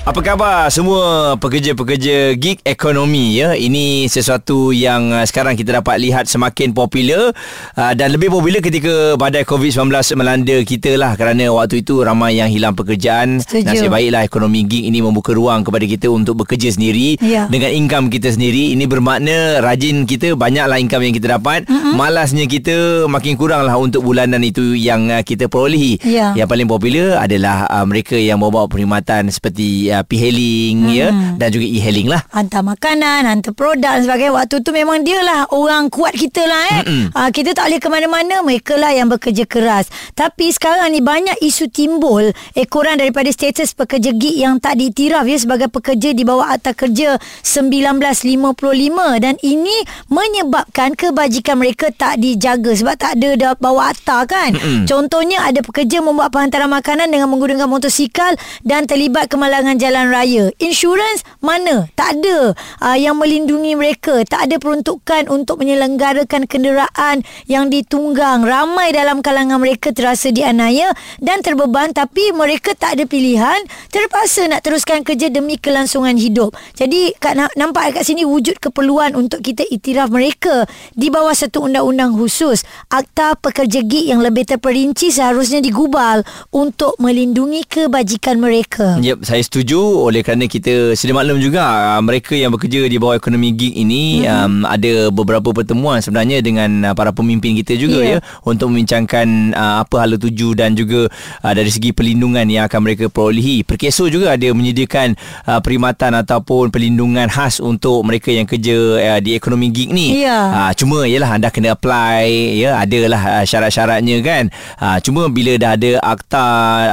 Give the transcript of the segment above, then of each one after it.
Apa khabar semua pekerja-pekerja gig ekonomi ya. Ini sesuatu yang uh, sekarang kita dapat lihat semakin popular uh, dan lebih popular ketika badai COVID-19 melanda kita lah kerana waktu itu ramai yang hilang pekerjaan. Setuju. Nasib baiklah ekonomi gig ini membuka ruang kepada kita untuk bekerja sendiri Ya. dengan income kita sendiri. Ini bermakna rajin kita banyaklah income yang kita dapat. Mm-hmm. Malasnya kita makin kuranglah untuk bulanan itu yang uh, kita perolehi. Ya. Yang paling popular adalah uh, mereka yang bawa perkhidmatan seperti uh, P-hailing hmm. ya dan juga e-hailing lah. Hantar makanan, hantar produk dan sebagainya. Waktu tu memang dia lah orang kuat kita lah eh. Uh, kita tak boleh ke mana-mana. Mereka lah yang bekerja keras. Tapi sekarang ni banyak isu timbul ekoran daripada status pekerja gig yang tak diiktiraf ya sebagai pekerja di bawah Akta Kerja 1955 dan ini menyebabkan kebajikan mereka tak dijaga sebab tak ada dah bawa akta kan. Mm-mm. Contohnya ada pekerja membuat penghantaran makanan dengan menggunakan motosikal dan terlibat kemalangan jalan raya. Insurans mana? Tak ada uh, yang melindungi mereka. Tak ada peruntukan untuk menyelenggarakan kenderaan yang ditunggang. Ramai dalam kalangan mereka terasa dianiaya dan terbeban tapi mereka tak ada pilihan. Terpaksa nak teruskan kerja demi kelangsungan hidup. Jadi kat, na- nampak kat sini wujud keperluan untuk kita iktiraf mereka di bawah satu undang-undang khusus. Akta pekerja gig yang lebih terperinci seharusnya digubal untuk melindungi kebajikan mereka. Yep, saya setuju oleh kerana kita sedia maklum juga uh, mereka yang bekerja di bawah ekonomi gig ini hmm. um, ada beberapa pertemuan sebenarnya dengan uh, para pemimpin kita juga Ya. yeah. ya untuk membincangkan uh, apa hala tuju dan juga uh, dari segi perlindungan yang akan mereka perolehi. Perkeso juga ada menyediakan uh, perkhidmatan ataupun perlindungan khas untuk mereka yang kerja uh, di ekonomi gig ni. Ya. Uh, cuma yalah anda kena apply ya adalah uh, syarat-syaratnya kan. Uh, cuma bila dah ada akta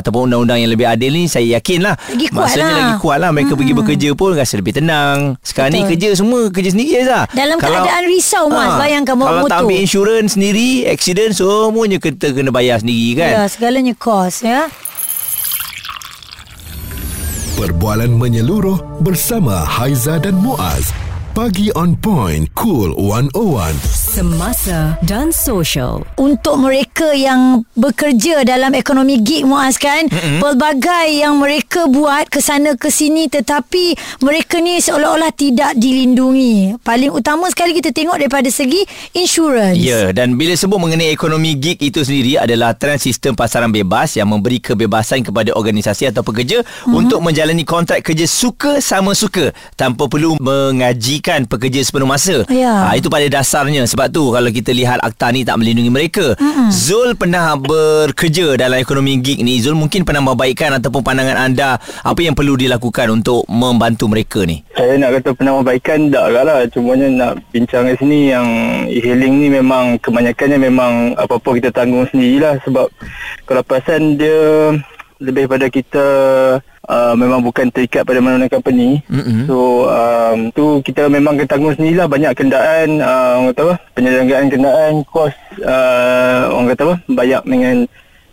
ataupun undang-undang yang lebih adil ni saya yakinlah Lagi kuat maksudnya lah. lagi kuat lah mereka mm-hmm. pergi bekerja pun rasa lebih tenang. Sekarang Betul. ni kerja semua kerja sendiri Aizah. Dalam keadaan risau, Mas. Bayangkan bawa Kalau tak motor. ambil insurans sendiri, accident semuanya kita kena bayar sendiri kan. Ya, segalanya kos ya. Perbualan menyeluruh bersama Haiza dan Muaz. Pagi on point. Cool 101. Semasa dan social. Untuk mereka yang bekerja dalam ekonomi gig Muaz kan mm-hmm. Pelbagai yang mereka buat ke sana ke sini Tetapi mereka ni seolah-olah tidak dilindungi Paling utama sekali kita tengok daripada segi insurans Ya, dan bila sebut mengenai ekonomi gig itu sendiri adalah trend sistem pasaran bebas yang memberi kebebasan kepada organisasi atau pekerja mm-hmm. untuk menjalani kontrak kerja suka sama suka tanpa perlu mengajikan pekerja sepenuh masa. Ya. Ha, itu pada dasarnya sebab tu kalau kita lihat akta ni tak melindungi mereka. Mm-hmm. Zul pernah bekerja dalam ekonomi gig ni. Zul mungkin pernah membaikkan ataupun pandangan anda apa yang perlu dilakukan untuk membantu mereka ni. Saya nak kata penambahbaikan tak agak lah. Cumanya nak bincang kat sini yang e-hailing ni memang kebanyakannya memang apa-apa kita tanggung sendirilah. Sebab kalau perasan dia lebih pada kita uh, memang bukan terikat pada mana-mana company. Mm-mm. So um, tu kita memang kena tanggung sendirilah banyak kendaan uh, orang kata apa penyelenggaraan kendaan kos uh, orang kata apa bayar dengan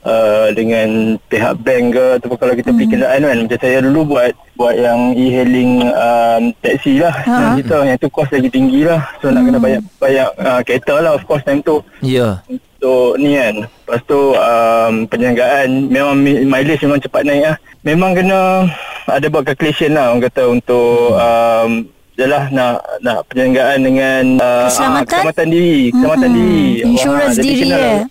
uh, dengan pihak bank ke ataupun kalau kita beli kendaan kan macam saya dulu buat buat yang e-hailing um, taxi lah Ha. uh kita yang tu kos lagi tinggi lah so nak kena bayar bayar uh, kereta lah of course time tu Ya. untuk ni kan Lepas tu um, penyelenggaraan Memang mi- mileage memang cepat naik lah Memang kena Ada buat calculation lah Orang kata untuk um, Yalah nak nak penyelenggaraan dengan uh, Keselamatan? ah, keselamatan diri keselamatan Hmm, diri insurans jadi diri, eh? lah-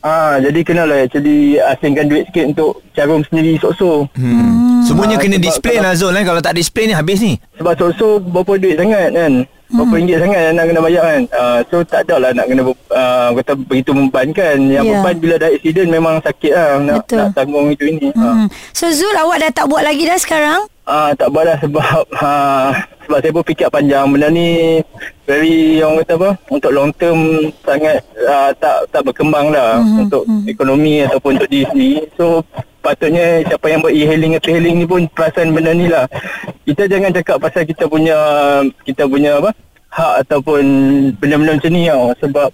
Ah, jadi kena lah actually asingkan duit sikit untuk carum sendiri sok-sok. Hmm. Semuanya Ah, kena display kalau- lah Zul kan. Kalau tak display ni habis ni. Sebab sok-sok berapa duit sangat kan. Berapa ringgit sangat yang nak kena bayar kan. Uh, so tak ada lah nak kena uh, kata begitu membebankan. Yang Ya. yeah. beban bila ada accident memang sakit lah nak, Betul. nak tanggung itu ini. Ah. Hmm. So Zul awak dah tak buat lagi dah sekarang? Ah tak buat lah sebab ah, sebab saya pun fikir panjang benda ni very orang kata apa untuk long term sangat ah, tak tak berkembang dah mm-hmm. untuk ekonomi ataupun untuk diri sendiri. So patutnya siapa yang buat e-hailing atau hailing ni pun perasan benda ni lah. Kita jangan cakap pasal kita punya kita punya apa hak ataupun benda-benda macam ni tau. Sebab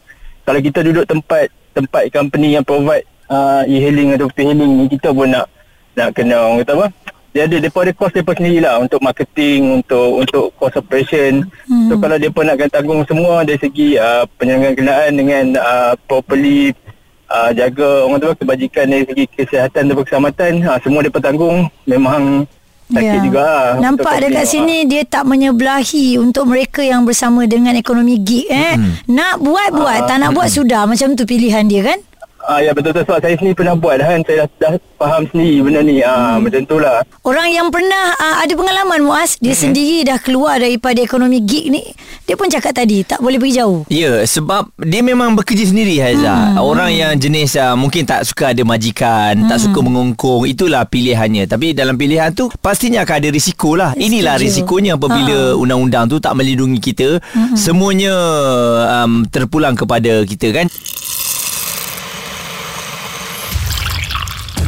kalau kita duduk tempat tempat company yang provide uh, e-hailing atau hailing ni kita pun nak nak kena orang kata apa dia ada depa ada cost depa sendirilah untuk marketing untuk untuk cost operation hmm. so kalau depa nakkan tanggung semua dari segi uh, penyelenggaraan kenderaan dengan uh, properly uh, jaga orang tu kebajikan dari segi kesihatan dan keselamatan uh, semua depa tanggung memang sakit Ya. juga lah Nampak dekat company. sini dia tak menyebelahi untuk mereka yang bersama dengan ekonomi gig eh. Nak buat buat, tak nak buat sudah. Macam tu pilihan dia kan? Ah ya betul betul sebab saya sendiri pernah buat kan saya dah, dah faham sendiri benda ni ah macam tu lah Orang yang pernah uh, ada pengalaman Muaz, dia mm-hmm. sendiri dah keluar daripada ekonomi gig ni. Dia pun cakap tadi tak boleh pergi jauh. Ya, sebab dia memang bekerja sendiri Haiza. Hmm. Orang yang jenis uh, mungkin tak suka ada majikan, hmm. tak suka mengongkong, itulah pilihannya. Tapi dalam pilihan tu pastinya akan ada risiko lah. Inilah Setuju. risikonya apabila undang-undang tu tak melindungi kita. Hmm. Semuanya um, terpulang kepada kita kan.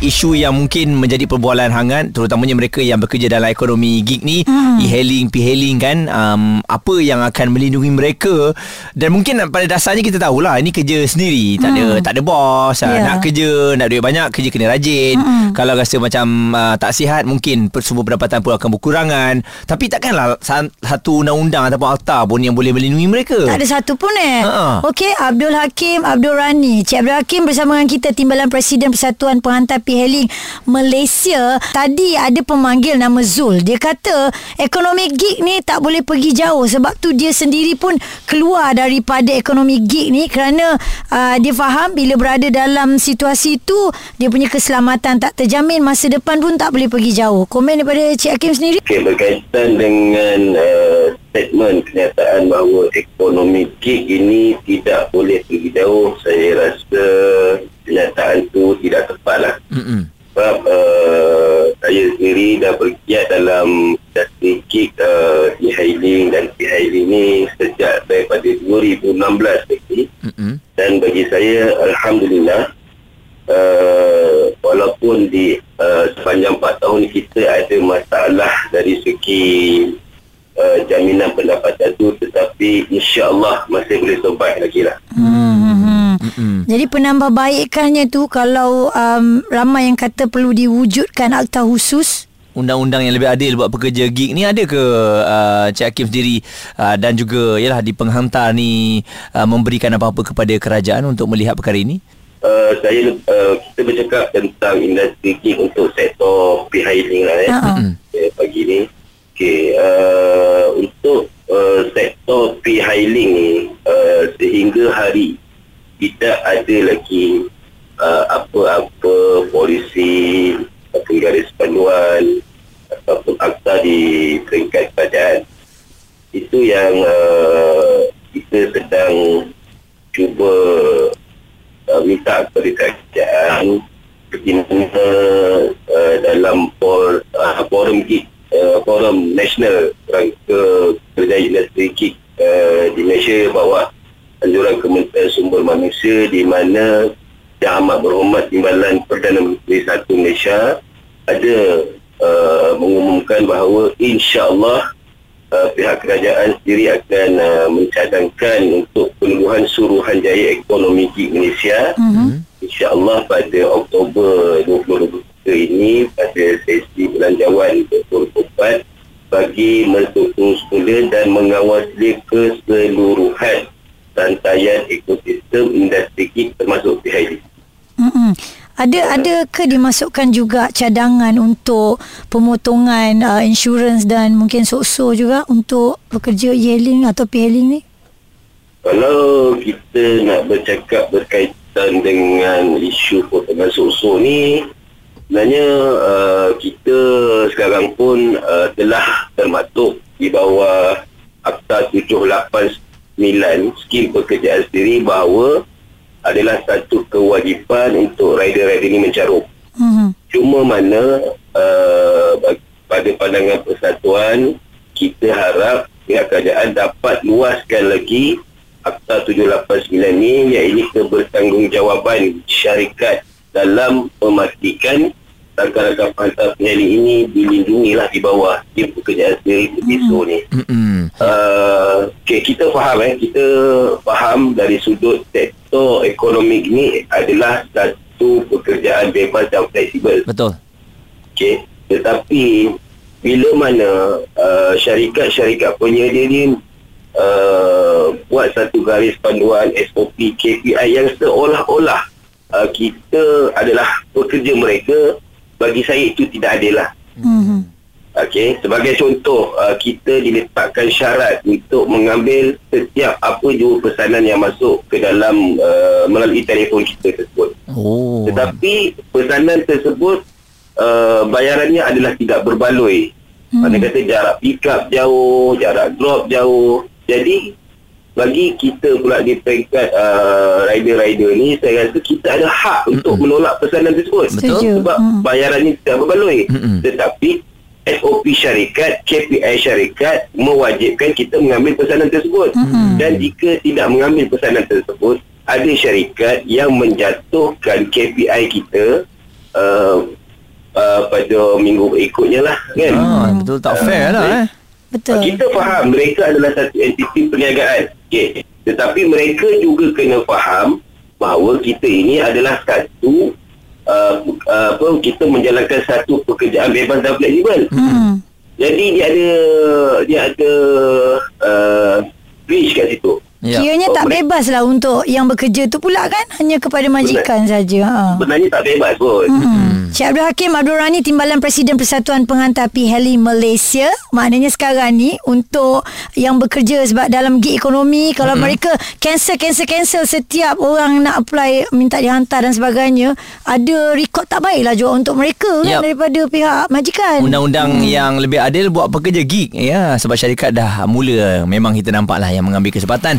Isu yang mungkin menjadi perbualan hangat terutamanya mereka yang bekerja dalam ekonomi gig ni hmm. e-hailing p-hailing kan um, apa yang akan melindungi mereka dan mungkin pada dasarnya kita tahulah ini kerja sendiri tak ada tak ada bos Ya. yeah. nak kerja nak duit banyak kerja kena rajin hmm. kalau rasa macam uh, tak sihat mungkin sumber pendapatan pun akan berkurangan tapi takkanlah sa- satu undang-undang ataupun akta pun yang boleh melindungi mereka Tak ada satu pun eh. Ha-ha. Okey, Abdul Hakim, Abdul Rani. Cik Abdul Hakim bersama dengan kita Timbalan Presiden Persatuan Penghantar P-Hailing Malaysia. Tadi ada pemanggil nama Zul. Dia kata ekonomi gig ni tak boleh pergi jauh sebab tu dia sendiri pun keluar daripada ekonomi gig ni kerana uh, dia faham bila berada dalam situasi tu dia punya keselamatan tak terjamin masa depan pun tak boleh pergi jauh. Komen daripada Cik Hakim sendiri? Okay, berkaitan dengan uh, statement kenyataan bahawa ekonomi gig ini tidak boleh pergi jauh, saya rasa kenyataan itu tidak tepat lah. Mm-mm. Sebab uh, saya sendiri dah bergiat dalam industri gig uh, e-hailing dan e-hailing ini sejak daripada 2016 lagi. Dan bagi saya, Alhamdulillah, uh, walaupun di uh, sepanjang 4 tahun kita ada masalah dari segi uh, jaminan pendapatan itu tetapi insya-Allah masih boleh survive lagi lah. Hmm. Mm-mm. Jadi penambahbaikannya tu kalau um, ramai yang kata perlu diwujudkan akta khusus undang-undang yang lebih adil buat pekerja gig ni ada ke uh, Cik Hakim sendiri uh, dan juga yalah di penghantar ni uh, memberikan apa-apa kepada kerajaan untuk melihat perkara ini? Uh, saya uh, kita bercakap tentang industri gig untuk sektor p-hailing lah eh. Okay, pagi ni. Okay, uh, untuk uh, sektor p-hailing ni uh, sehingga hari tidak ada lagi uh, apa-apa polisi ataupun garis panduan ataupun akta di peringkat kerajaan. Itu yang uh, kita sedang cuba uh, minta kepada kerajaan bagaimana uh, dalam for, uh, forum gig uh, forum nasional rangka kerjaya industri gig uh, di Malaysia bawah anjuran Kementerian Sumber Manusia di mana Yang Amat Berhormat Timbalan Perdana Menteri Satu Malaysia ada uh, mengumumkan bahawa insya-Allah uh, pihak kerajaan sendiri akan uh, mencadangkan untuk penubuhan Suruhanjaya Ekonomi Gig Malaysia Mhm. insya-Allah pada Oktober 2023 ini pada sesi belanjawan 2024 bagi mensokong semula dan mengawasi keseluruhan rantaian ekosistem industri gig termasuk PHD. Mm-mm. Ada ada ke dimasukkan juga cadangan untuk pemotongan uh, insurans dan mungkin sokso juga untuk pekerja e-hailing atau p-hailing ni? Kalau kita nak bercakap berkaitan dengan isu potongan sokso ni sebenarnya uh, kita sekarang pun uh, telah termaktub di bawah Akta 789 skim pekerjaan sendiri bahawa adalah satu kewajipan untuk rider-rider ini mencarum. Mhm. Cuma mana uh, pada pandangan persatuan kita harap pihak kerajaan dapat luaskan lagi Akta 789 ni iaitu kebertanggungjawaban syarikat dalam memastikan rakan-rakan penghantar penyanyi ini dilindungi lah di bawah tim pekerjaan sendiri BISO ni. Mm-mm. Uh, okay, kita faham eh kita faham dari sudut sektor ekonomi ini adalah satu pekerjaan bebas dan fleksibel. Betul. Okey, tetapi bila mana uh, syarikat-syarikat penyedia ni uh, buat satu garis panduan SOP KPI yang seolah-olah uh, kita adalah pekerja mereka bagi saya itu tidak adil lah. Mhm. Okey, sebagai contoh uh, kita diletakkan syarat untuk mengambil setiap apa jua pesanan yang masuk ke dalam uh, melalui telefon kita tersebut. Oh. Tetapi pesanan tersebut uh, bayarannya adalah tidak berbaloi. Hmm. Mana kata jarak pick up jauh, jarak drop jauh. Jadi bagi kita pula di peringkat uh, rider-rider ni saya rasa kita ada hak untuk menolak pesanan tersebut. Betul. Sebab Hmm. bayarannya tidak berbaloi. Mm-mm. Tetapi SOP syarikat, KPI syarikat mewajibkan kita mengambil pesanan tersebut. Mm-mm. Dan jika tidak mengambil pesanan tersebut, ada syarikat yang menjatuhkan KPI kita uh, uh, pada minggu berikutnya lah kan. Ah, betul tak fair lah eh. Betul. Kita faham mereka adalah satu entiti perniagaan. Okay. Tetapi mereka juga kena faham bahawa kita ini adalah satu uh, uh, apa kita menjalankan satu pekerjaan bebas dan fleksibel. Hmm. Jadi dia ada dia ada uh, bridge kat situ. Ya. Kiranya tak Oh, bebas lah untuk yang bekerja tu pula kan hanya kepada majikan saja. Ha. Sebenarnya tak bebas pun. Hmm. Cik Abdul Hakim Abdul Rani Timbalan Presiden Persatuan Penghantar P-Heli Malaysia Maknanya sekarang ni Untuk yang bekerja Sebab dalam gig ekonomi Kalau hmm. mereka Cancel cancel cancel Setiap orang nak apply Minta dihantar dan sebagainya Ada rekod tak baik lah juga Untuk mereka kan Daripada pihak majikan Undang-undang hmm. yang lebih adil buat pekerja gig ya sebab syarikat dah mula memang kita nampak lah yang mengambil kesempatan.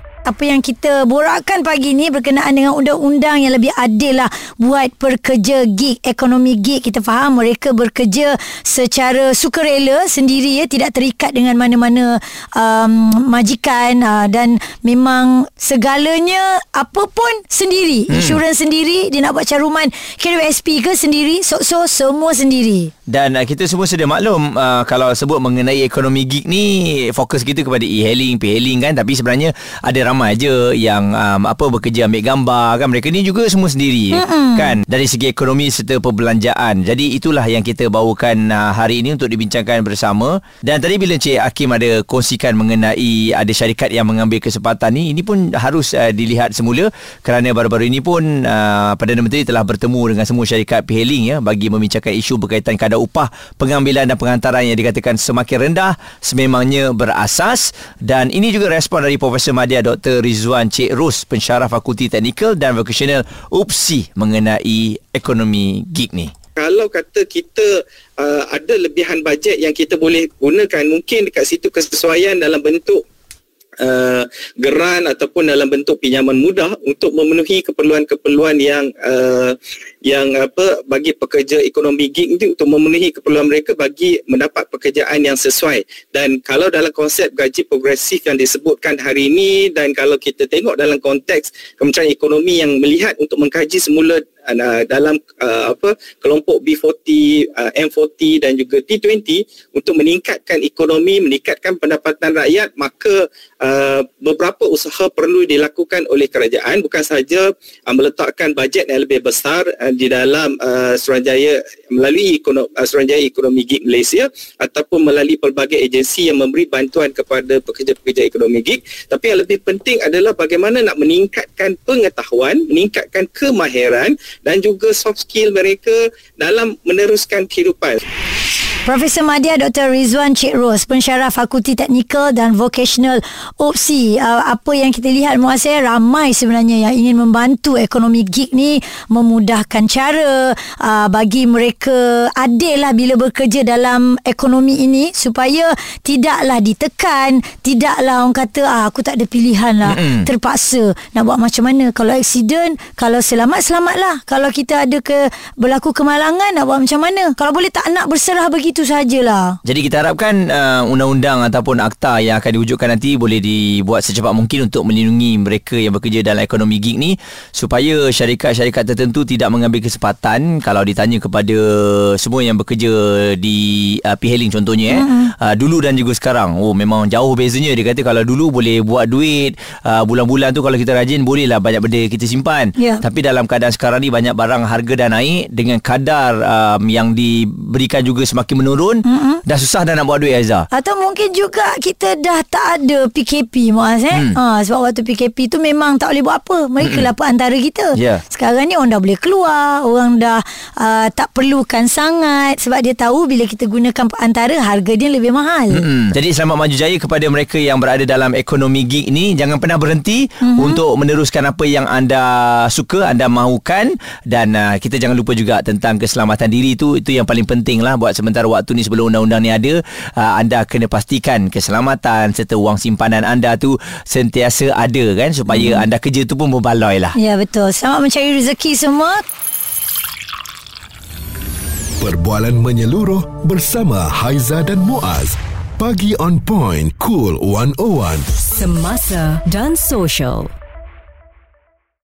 Apa yang kita borakkan pagi ni berkenaan dengan undang-undang yang lebih adil lah buat pekerja gig, ekonomi gig. Kita faham mereka bekerja secara sukarela sendiri ya, tidak terikat dengan mana-mana um, majikan uh, dan memang segalanya apa pun sendiri. Hmm. Insurans sendiri, dia nak buat caruman KWSP ke sendiri, so-so semua sendiri. Dan uh, kita semua sedia maklum uh, kalau sebut mengenai ekonomi gig ni fokus kita kepada e-hailing, p-hailing kan tapi sebenarnya ada ramai je yang um, apa bekerja ambil gambar kan mereka ni juga semua sendiri Mm-mm. kan dari segi ekonomi serta perbelanjaan. Jadi itulah yang kita bawakan uh, hari ini untuk dibincangkan bersama. Dan tadi bila Cik Hakim ada kongsikan mengenai ada syarikat yang mengambil kesempatan ni ini pun harus uh, dilihat semula kerana baru-baru ini pun uh, Perdana Menteri telah bertemu dengan semua syarikat p-hailing ya bagi membincangkan isu berkaitan kadar upah pengambilan dan penghantaran yang dikatakan semakin rendah sememangnya berasas dan ini juga respon dari Profesor Madya Dr. Rizwan Cik Ros pensyarah Fakulti Teknikal dan Vocational UPSI mengenai ekonomi gig ni. kalau kata kita uh, ada lebihan bajet yang kita boleh gunakan mungkin dekat situ kesesuaian dalam bentuk uh, geran ataupun dalam bentuk pinjaman mudah untuk memenuhi keperluan-keperluan yang uh, yang apa bagi pekerja ekonomi gig itu untuk memenuhi keperluan mereka bagi mendapat pekerjaan yang sesuai. Dan kalau dalam konsep gaji progresif yang disebutkan hari ini dan kalau kita tengok dalam konteks Kementerian Ekonomi yang melihat untuk mengkaji semula uh, dalam uh, apa kelompok B40, uh, M40 dan juga T20 untuk meningkatkan ekonomi, meningkatkan pendapatan rakyat, maka uh, beberapa usaha perlu dilakukan oleh kerajaan bukan sahaja uh, meletakkan bajet yang lebih besar uh, di dalam uh, Suruhanjaya melalui ekonomi, uh, Suruhanjaya Ekonomi Gig Malaysia ataupun melalui pelbagai agensi yang memberi bantuan kepada pekerja-pekerja ekonomi gig tapi yang lebih penting adalah bagaimana nak meningkatkan pengetahuan, meningkatkan kemahiran dan juga soft skill mereka dalam meneruskan kehidupan. Profesor Madya Dr. Rizwan Cik Ros, pensyarah Fakulti Teknikal dan Vocational OPSI. Uh, apa yang kita lihat muasir ramai sebenarnya yang ingin membantu ekonomi gig ni memudahkan cara uh, bagi mereka adil lah bila bekerja dalam ekonomi ini supaya tidaklah ditekan, tidaklah orang kata ah, aku tak ada pilihan lah, Mm-mm. terpaksa nak buat macam mana. Kalau accident, kalau selamat, selamatlah. Kalau kita ada ke berlaku kemalangan nak buat macam mana. Kalau boleh tak nak berserah begitu itu sajalah. Jadi kita harapkan uh, undang-undang ataupun akta yang akan diwujudkan nanti boleh dibuat secepat mungkin untuk melindungi mereka yang bekerja dalam ekonomi gig ni supaya syarikat-syarikat tertentu tidak mengambil kesempatan kalau ditanya kepada semua yang bekerja di uh, P-Hailing contohnya mm-hmm. eh uh, dulu dan juga sekarang oh memang jauh bezanya dia kata kalau dulu boleh buat duit uh, bulan-bulan tu kalau kita rajin bolehlah banyak benda kita simpan Ya. tapi dalam keadaan sekarang ni banyak barang harga dah naik dengan kadar um, yang diberikan juga semakin menurun mm-hmm. dah susah dah nak buat duit Aiza Atau mungkin juga kita dah tak ada PKP Muaz eh. Hmm. Ha, sebab waktu PKP tu memang tak boleh buat apa. Mereka lah antara kita. Ya. Sekarang ni orang dah boleh keluar. Orang dah uh, tak perlukan sangat. Sebab dia tahu bila kita gunakan antara harga dia lebih mahal. Hmm. Jadi selamat maju jaya kepada mereka yang berada dalam ekonomi gig ni jangan pernah berhenti mm-hmm. untuk meneruskan apa yang anda suka anda mahukan dan uh, kita jangan lupa juga tentang keselamatan diri tu itu yang paling penting lah buat sementara waktu ni sebelum undang-undang ni ada uh, anda kena pastikan keselamatan serta wang simpanan anda tu sentiasa ada kan supaya mm. anda kerja tu pun berbaloi lah Ya betul. Selamat mencari rezeki semua. Perbualan menyeluruh bersama Haiza dan Muaz. Pagi on point, cool 101. Semasa dan social.